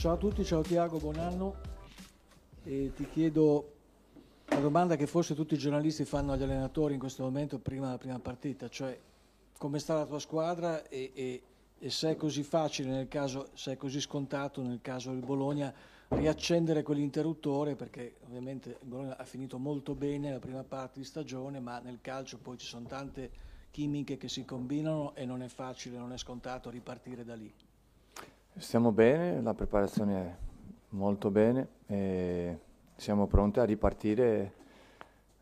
Ciao a tutti, ciao Tiago, buon anno. E ti chiedo la domanda che forse tutti i giornalisti fanno agli allenatori in questo momento prima della prima partita, cioè come sta la tua squadra e, e, e se è così facile nel caso, se è così scontato nel caso del Bologna riaccendere quell'interruttore perché ovviamente il Bologna ha finito molto bene la prima parte di stagione ma nel calcio poi ci sono tante chimiche che si combinano e non è facile, non è scontato ripartire da lì. Stiamo bene, la preparazione è molto bene e siamo pronti a ripartire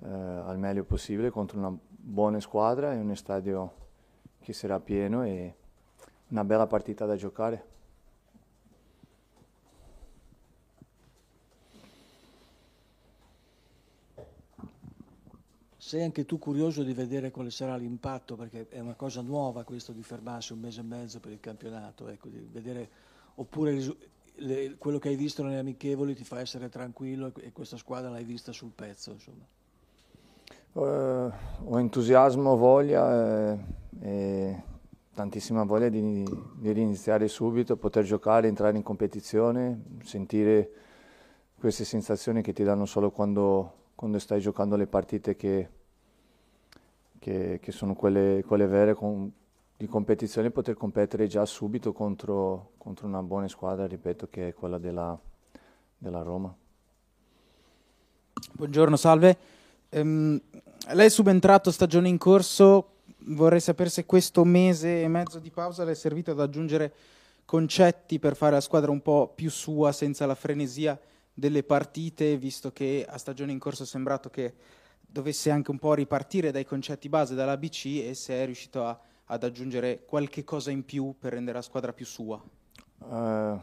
eh, al meglio possibile contro una buona squadra e un stadio che sarà pieno e una bella partita da giocare. Sei anche tu curioso di vedere quale sarà l'impatto, perché è una cosa nuova questo di fermarsi un mese e mezzo per il campionato, ecco, vedere, oppure le, quello che hai visto nelle amichevoli ti fa essere tranquillo e, questa squadra l'hai vista sul pezzo. Uh, ho entusiasmo, voglia eh, e tantissima voglia di, di riniziare subito, poter giocare, entrare in competizione, sentire queste sensazioni che ti danno solo quando quando stai giocando le partite che, che, che sono quelle, quelle vere con, di competizione, poter competere già subito contro, contro, una buona squadra, ripeto, che è quella della, della Roma. Buongiorno, salve. Um, lei è subentrato stagione in corso, vorrei sapere se questo mese e mezzo di pausa le è servito ad aggiungere concetti per fare la squadra un po' più sua, senza la frenesia delle partite, visto che a stagione in corso è sembrato che dovesse anche un po' ripartire dai concetti base dall'ABC e se è riuscito a, ad aggiungere qualche cosa in più per rendere la squadra più sua. Uh,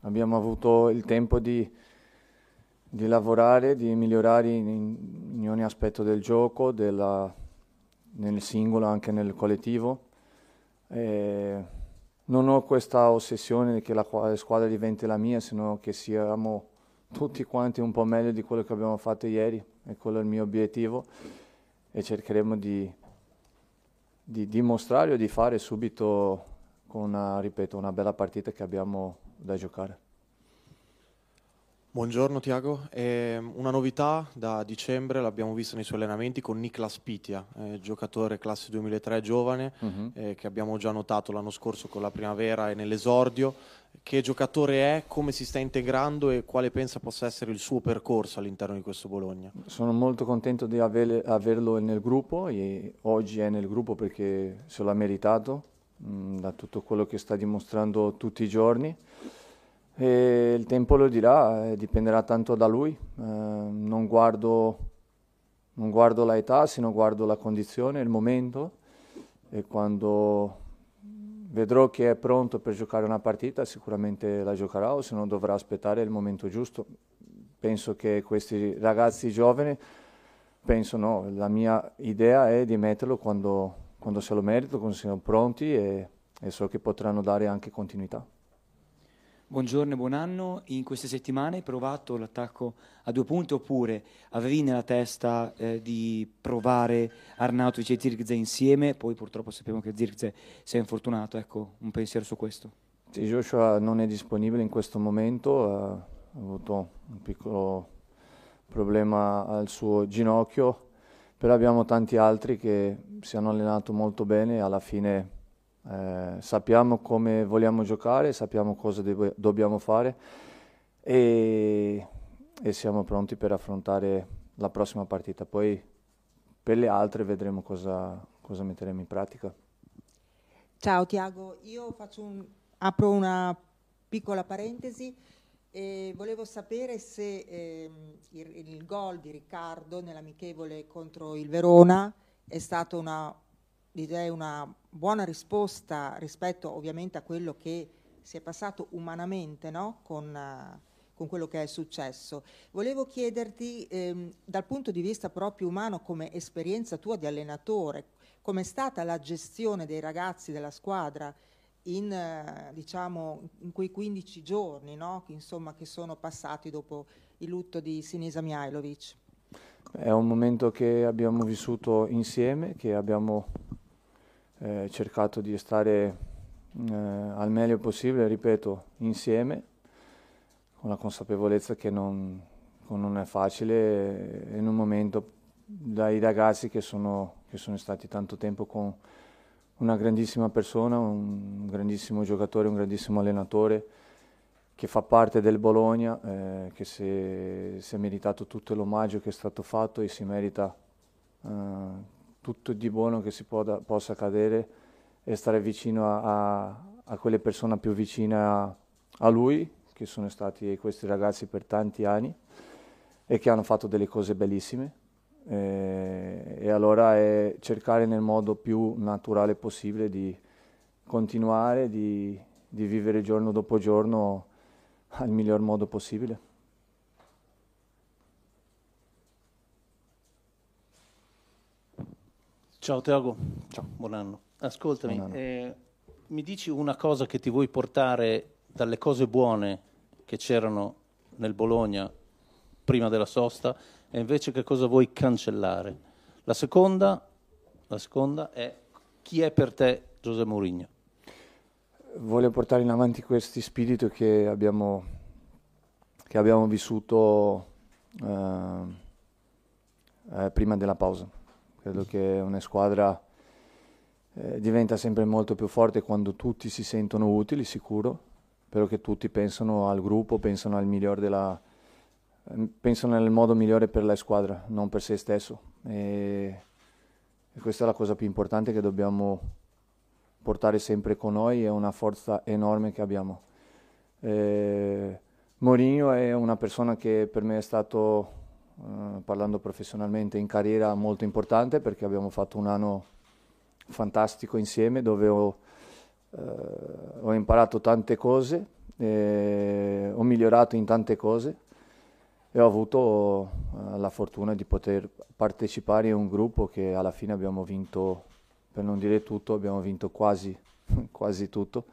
abbiamo avuto il tempo di, di lavorare, di migliorare in, in, ogni aspetto del gioco, della, nel singolo, anche nel collettivo. E non ho questa ossessione che la squadra diventi la mia, sino che siamo tutti quanti un po' meglio di quello che abbiamo fatto ieri, e quello è il mio obiettivo e cercheremo di, di dimostrare o di fare subito con una, ripeto, una bella partita che abbiamo da giocare. Buongiorno Tiago, eh, una novità da dicembre l'abbiamo vista nei suoi allenamenti con Niklas Pitia, eh, giocatore classe 2003 giovane uh-huh. eh, che abbiamo già notato l'anno scorso con la primavera e nell'esordio. Che giocatore è, come si sta integrando e quale pensa possa essere il suo percorso all'interno di questo Bologna? Sono molto contento di aver, averlo nel gruppo e oggi è nel gruppo perché se l'ha meritato mh, mm, da tutto quello che sta dimostrando tutti i giorni. E il tempo lo dirà, eh, dipenderà tanto da lui. Eh, non, guardo, non guardo l'età, sino guardo la condizione, il momento e quando vedrò che è pronto per giocare una partita sicuramente la giocherà o se no dovrà aspettare il momento giusto. Penso che questi ragazzi giovani, penso no, la mia idea è di metterlo quando, quando se lo merito, quando siano pronti e, e so che potranno dare anche continuità. Buongiorno e buon anno. In queste settimane hai provato l'attacco a due punti oppure avevi nella testa eh, di provare Arnautovic e Zirkze insieme, poi purtroppo sappiamo che Zirkze si è infortunato, ecco un pensiero su questo. Sì, Joshua non è disponibile in questo momento, ha avuto un piccolo problema al suo ginocchio, però abbiamo tanti altri che si hanno allenato molto bene e alla fine eh, sappiamo come vogliamo giocare, sappiamo cosa deb- dobbiamo fare e, e, siamo pronti per affrontare la prossima partita. Poi per le altre vedremo cosa, cosa metteremo in pratica. Ciao Tiago, io un, apro una piccola parentesi e volevo sapere se eh, il, il gol di Riccardo nell'amichevole contro il Verona è stato una direi una buona risposta rispetto ovviamente a quello che si è passato umanamente no? con, uh, con, quello che è successo. Volevo chiederti ehm, dal punto di vista proprio umano come esperienza tua di allenatore, com'è stata la gestione dei ragazzi della squadra in, uh, diciamo, in quei 15 giorni no? che, insomma, che sono passati dopo il lutto di Sinisa Mihailovic? È un momento che abbiamo vissuto insieme, che abbiamo eh, cercato di stare eh, al meglio possibile, ripeto, insieme con la consapevolezza che non, non è facile in un momento dai ragazzi che sono, che sono stati tanto tempo con una grandissima persona, un grandissimo giocatore, un grandissimo allenatore che fa parte del Bologna, eh, che si, si, è meritato tutto l'omaggio che è stato fatto e si merita eh, tutto di buono che si può possa accadere e stare vicino a, a, a quelle persone più vicine a, a, lui, che sono stati questi ragazzi per tanti anni e che hanno fatto delle cose bellissime. Eh, e allora è cercare nel modo più naturale possibile di continuare, di, di vivere giorno dopo giorno al miglior modo possibile. Ciao Tiago, ciao, buon anno. Ascoltami, buon anno. Eh, mi dici una cosa che ti vuoi portare dalle cose buone che c'erano nel Bologna prima della sosta e invece che cosa vuoi cancellare? La seconda, la seconda è chi è per te Giuseppe Mourinho? voglio portare in avanti questi spiriti che abbiamo, che abbiamo vissuto eh, eh, prima della pausa. Credo che una squadra eh, diventa sempre molto più forte quando tutti si sentono utili, sicuro, però che tutti pensano al gruppo, pensano al migliore della, pensano nel modo migliore per la squadra, non per se stesso. E, e questa è la cosa più importante che dobbiamo portare sempre con noi, è una forza enorme che abbiamo. Eh, Mourinho è una persona che per me è stato, eh, parlando professionalmente, in carriera molto importante perché abbiamo fatto un anno fantastico insieme dove ho, eh, ho imparato tante cose, eh, ho migliorato in tante cose e ho avuto eh, la fortuna di poter partecipare a un gruppo che alla fine abbiamo vinto per non dire tutto, abbiamo vinto quasi, quasi tutto.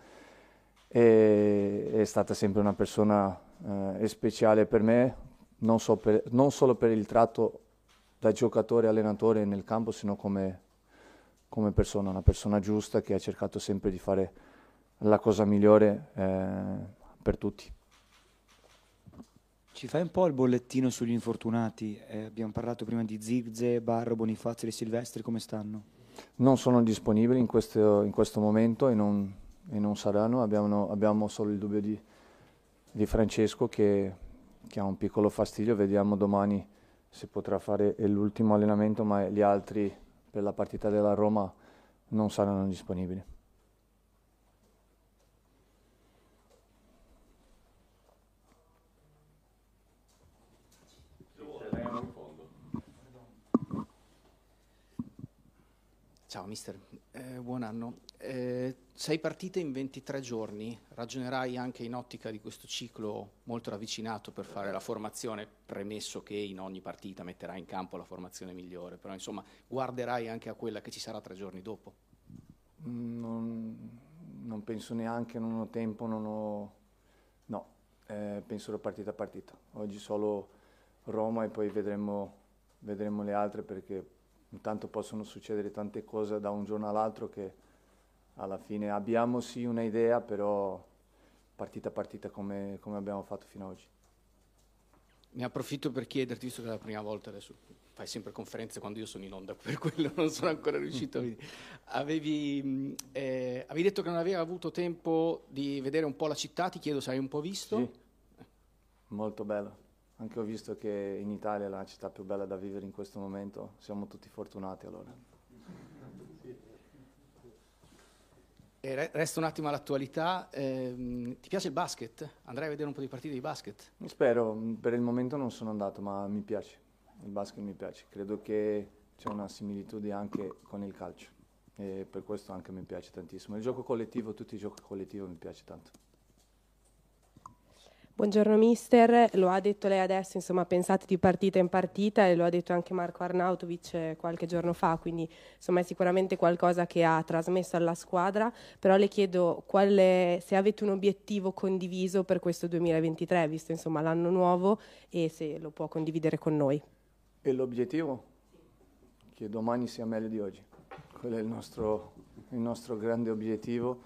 E, è stata sempre una persona eh, speciale per me, non, so per, non, solo per il tratto da giocatore allenatore nel campo, sino come, come, persona, una persona giusta che ha cercato sempre di fare la cosa migliore eh, per tutti. Ci fai un po' il bollettino sugli infortunati? Eh, abbiamo parlato prima di Zirze, Barro, Bonifazio e Silvestri, come stanno? non sono disponibili in questo, in questo momento e non, e non saranno. Abbiamo, abbiamo, solo il dubbio di, di Francesco che, che, ha un piccolo fastidio. Vediamo domani se potrà fare l'ultimo allenamento, ma gli altri per la partita della Roma non saranno disponibili. Ciao mister, eh, buon anno. Eh, sei partite in 23 giorni, ragionerai anche in ottica di questo ciclo molto ravvicinato per fare la formazione, premesso che in ogni partita metterai in campo la formazione migliore, però insomma guarderai anche a quella che ci sarà tre giorni dopo? Non, non penso neanche, non ho tempo, non ho... no, eh, penso da partita a partita. Oggi solo Roma e poi vedremo, vedremo le altre perché intanto possono succedere tante cose da un giorno all'altro che alla fine abbiamo sì un'idea, però partita a partita come, come abbiamo fatto fino ad oggi. Ne approfitto per chiederti, visto che è la prima volta adesso fai sempre conferenze quando io sono in onda, per quello non sono ancora riuscito a vedere. Avevi, eh, avevi detto che non avevi avuto tempo di vedere un po' la città, ti chiedo se hai un po' visto. Sì, molto bella. Anche ho visto che in Italia è la città più bella da vivere in questo momento, siamo tutti fortunati allora. E resta un attimo all'attualità, eh, ti piace il basket? Andrai a vedere un po' di partite di basket? Spero, per il momento non sono andato, ma mi piace, il basket mi piace, credo che c'è una similitudine anche con il calcio e per questo anche mi piace tantissimo. Il gioco collettivo, tutti i giochi collettivi mi piace tanto. Buongiorno mister, lo ha detto lei adesso, insomma pensate di partita in partita e lo ha detto anche Marco Arnautovic eh, qualche giorno fa, quindi insomma è sicuramente qualcosa che ha trasmesso alla squadra, però le chiedo è, se avete un obiettivo condiviso per questo 2023, visto insomma l'anno nuovo e se lo può condividere con noi. E l'obiettivo? Che domani sia meglio di oggi, quello è il nostro, il nostro grande obiettivo,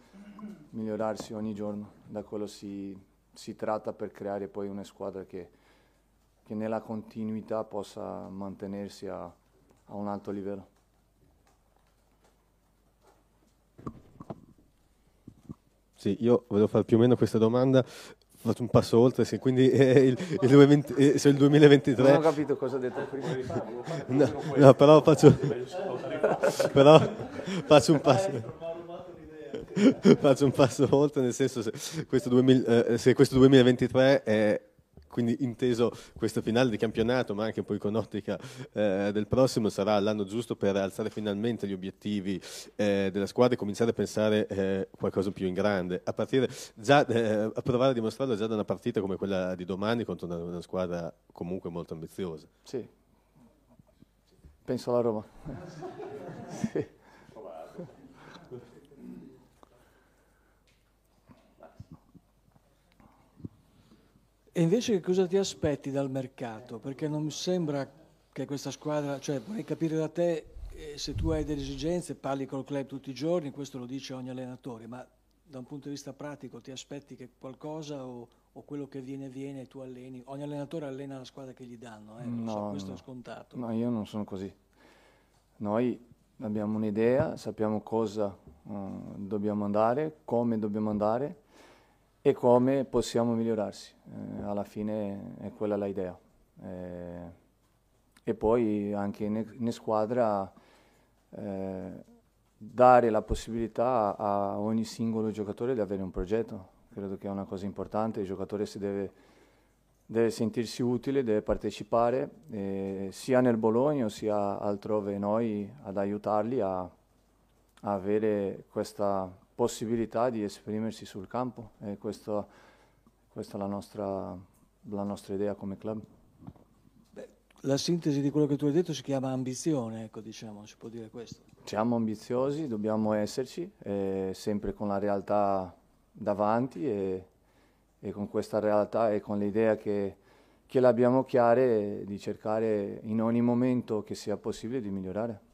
migliorarsi ogni giorno, da quello si si tratta per creare poi una squadra che, che nella continuità possa mantenersi a, a un alto livello. Sì, io volevo fare più o meno questa domanda, fatto un passo oltre, se quindi è il, il, 2020, eh, se il 2023... Non ho capito cosa ha detto prima. no, no, però faccio... però faccio un passo... faccio un passo oltre, nel senso se questo, 2000, eh, se questo 2023 è quindi inteso questo finale di campionato, ma anche poi con ottica eh, del prossimo, sarà l'anno giusto per alzare finalmente gli obiettivi eh, della squadra e cominciare a pensare eh, qualcosa più in grande, a partire già eh, a provare a dimostrarlo già da una partita come quella di domani contro una, una squadra comunque molto ambiziosa. Sì, penso alla Roma. sì. E invece che cosa ti aspetti dal mercato? Perché non mi sembra che questa squadra, cioè vorrei capire da te eh, se tu hai delle esigenze, parli col club tutti i giorni, questo lo dice ogni allenatore, ma da un punto di vista pratico ti aspetti che qualcosa o, o quello che viene viene tu alleni? Ogni allenatore allena la squadra che gli danno, eh? no, so, questo no. è scontato. No, io non sono così. Noi abbiamo un'idea, sappiamo cosa uh, dobbiamo andare, come dobbiamo andare e come possiamo migliorarsi. Eh, alla fine è quella l'idea. Eh, e poi anche in, in squadra eh, dare la possibilità a ogni singolo giocatore di avere un progetto. Credo che è una cosa importante, il giocatore si deve, deve sentirsi utile, deve partecipare eh, sia nel Bologna sia altrove noi ad aiutarli a, a avere questa possibilità di esprimersi sul campo e questo, questa è la nostra, la nostra idea come club. Beh, la sintesi di quello che tu hai detto si chiama ambizione, ecco, diciamo, si può dire questo. Siamo ambiziosi, dobbiamo esserci, eh, sempre con la realtà davanti e, e, con questa realtà e con l'idea che, che l'abbiamo chiare di cercare in ogni momento che sia possibile di migliorare.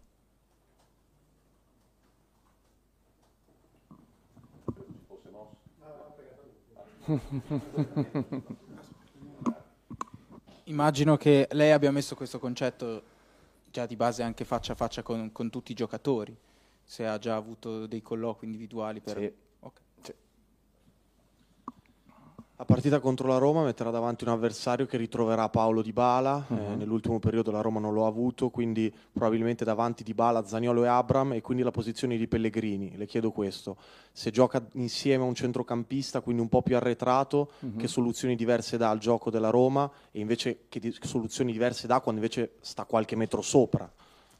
Immagino che lei abbia messo questo concetto già di base anche faccia a faccia con, con tutti i giocatori, se ha già avuto dei colloqui individuali per... Sì. La partita contro la Roma metterà davanti un avversario che ritroverà Paolo Di Bala, uh-huh. eh, mhm. nell'ultimo periodo la Roma non lo ha avuto, quindi probabilmente davanti Di Bala, Zaniolo e Abram e quindi la posizione di Pellegrini. Le chiedo questo, se gioca insieme a un centrocampista, quindi un po' più arretrato, uh-huh. che soluzioni diverse dà al gioco della Roma e invece che, di- soluzioni diverse dà quando invece sta qualche metro sopra?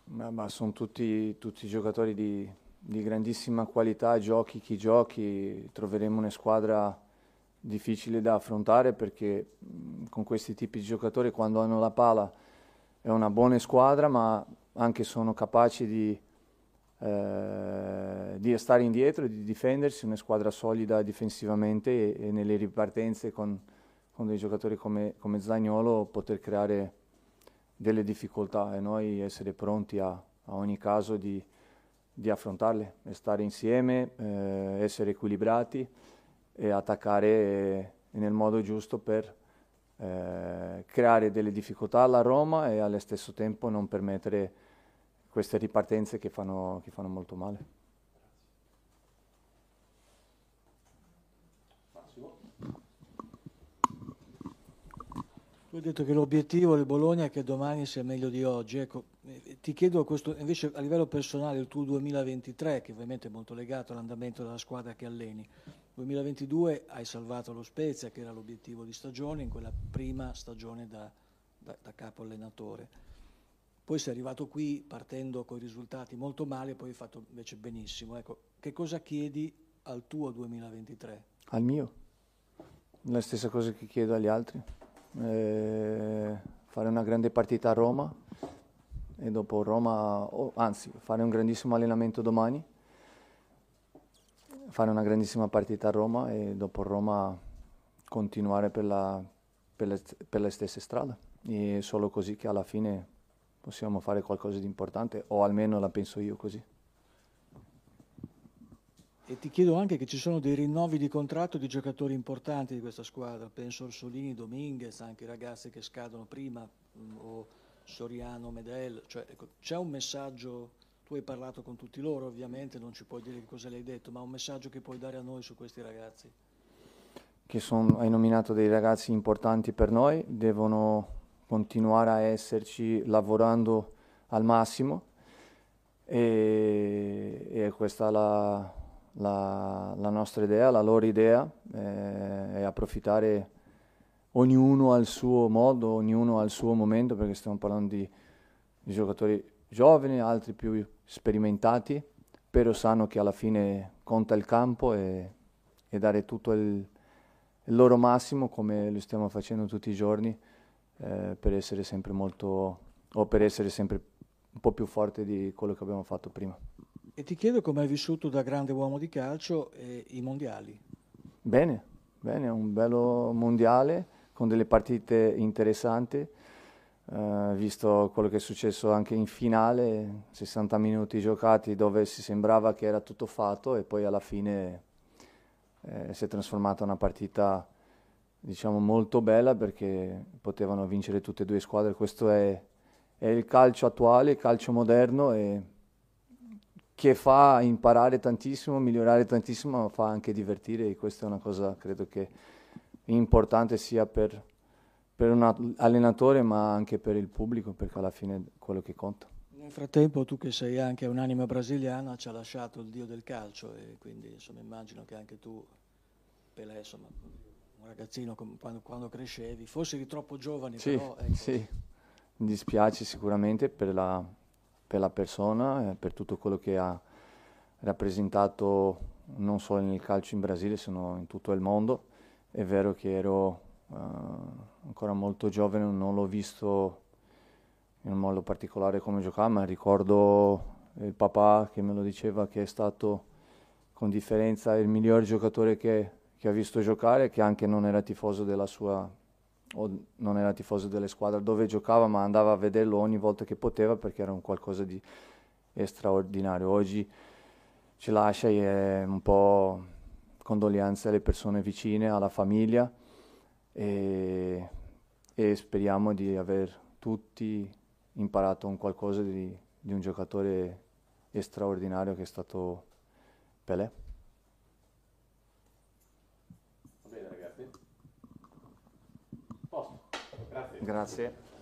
Ma, ma sono tutti, tutti giocatori di, di grandissima qualità, giochi chi giochi, troveremo una squadra difficile da affrontare perché con questi tipi di giocatori quando hanno la palla è una buona squadra ma anche sono capaci di, eh, di stare indietro, di difendersi, una squadra solida difensivamente e, e nelle ripartenze con, con, dei giocatori come, come Zagnolo poter creare delle difficoltà e noi essere pronti a, a ogni caso di, di affrontarle stare insieme, eh, essere equilibrati e attaccare nel modo giusto per eh, creare delle difficoltà alla Roma e allo stesso tempo non permettere queste ripartenze che fanno, che fanno molto male. Tu hai detto che l'obiettivo del Bologna è che domani sia meglio di oggi. Ecco, eh, ti chiedo questo, invece a livello personale il tuo 2023, che ovviamente è molto legato all'andamento della squadra che alleni. 2022 hai salvato lo Spezia, che era l'obiettivo di stagione, in quella prima stagione da, da, da capo allenatore. Poi sei arrivato qui partendo con i risultati molto male, poi hai fatto invece benissimo. Ecco, che cosa chiedi al tuo 2023? Al mio? La stessa cosa che chiedo agli altri. Eh, fare una grande partita a Roma e dopo Roma, anzi, fare un grandissimo allenamento domani fare una grandissima partita a Roma e dopo Roma continuare per la, per le, per le stesse strade. E solo così che alla fine possiamo fare qualcosa di importante, o almeno la penso io così. E ti chiedo anche che ci sono dei rinnovi di contratto di giocatori importanti di questa squadra, penso Orsolini, Dominguez, anche i ragazzi che scadono prima, mh, o Soriano, Medel, cioè, ecco, c'è un messaggio, tu hai parlato con tutti loro ovviamente, non ci puoi dire che cosa le hai detto, ma un messaggio che puoi dare a noi su questi ragazzi? Che son, hai nominato dei ragazzi importanti per noi, devono continuare a esserci lavorando al massimo e, e questa è la, la, la, nostra idea, la loro idea, eh, è approfittare ognuno al suo modo, ognuno al suo momento, perché stiamo parlando di, di giocatori giovani, altri più sperimentati, però sanno che alla fine conta il campo e, e dare tutto il, il, loro massimo come lo stiamo facendo tutti i giorni eh, per essere sempre molto o per essere sempre un po' più forte di quello che abbiamo fatto prima. E ti chiedo come hai vissuto da grande uomo di calcio eh, i mondiali. Bene, bene, un bello mondiale con delle partite interessanti. Uh, visto quello che è successo anche in finale, 60 minuti giocati dove si sembrava che era tutto fatto e poi alla fine eh, si è trasformata in una partita diciamo molto bella perché potevano vincere tutte e due squadre. Questo è, è il calcio attuale, il calcio moderno e che fa imparare tantissimo, migliorare tantissimo, ma fa anche divertire e questa è una cosa credo che importante sia per, per un allenatore ma anche per il pubblico perché alla fine è quello che conta. Nel frattempo tu che sei anche un'anima brasiliana ci ha lasciato il dio del calcio e quindi insomma, immagino che anche tu, Pelé, insomma, un ragazzino quando, quando crescevi, fossi troppo giovane sì, però... Ecco. Sì, mi dispiace sicuramente per la per la persona, eh, per tutto quello che ha rappresentato non solo nel calcio in Brasile, ma in tutto il mondo. È vero che ero uh, ancora molto giovane, non l'ho visto in un modo particolare come giocava, ma ricordo il papà che me lo diceva che è stato con differenza il miglior giocatore che, che ha visto giocare, che anche non era tifoso della sua o non era tifoso delle squadre dove giocava, ma andava a vederlo ogni volta che poteva perché era un qualcosa di straordinario. Oggi ci lascia e un po' condoglianze alle persone vicine, alla famiglia e, e speriamo di aver tutti imparato un qualcosa di, di un giocatore straordinario che è stato Pelé. Grazie.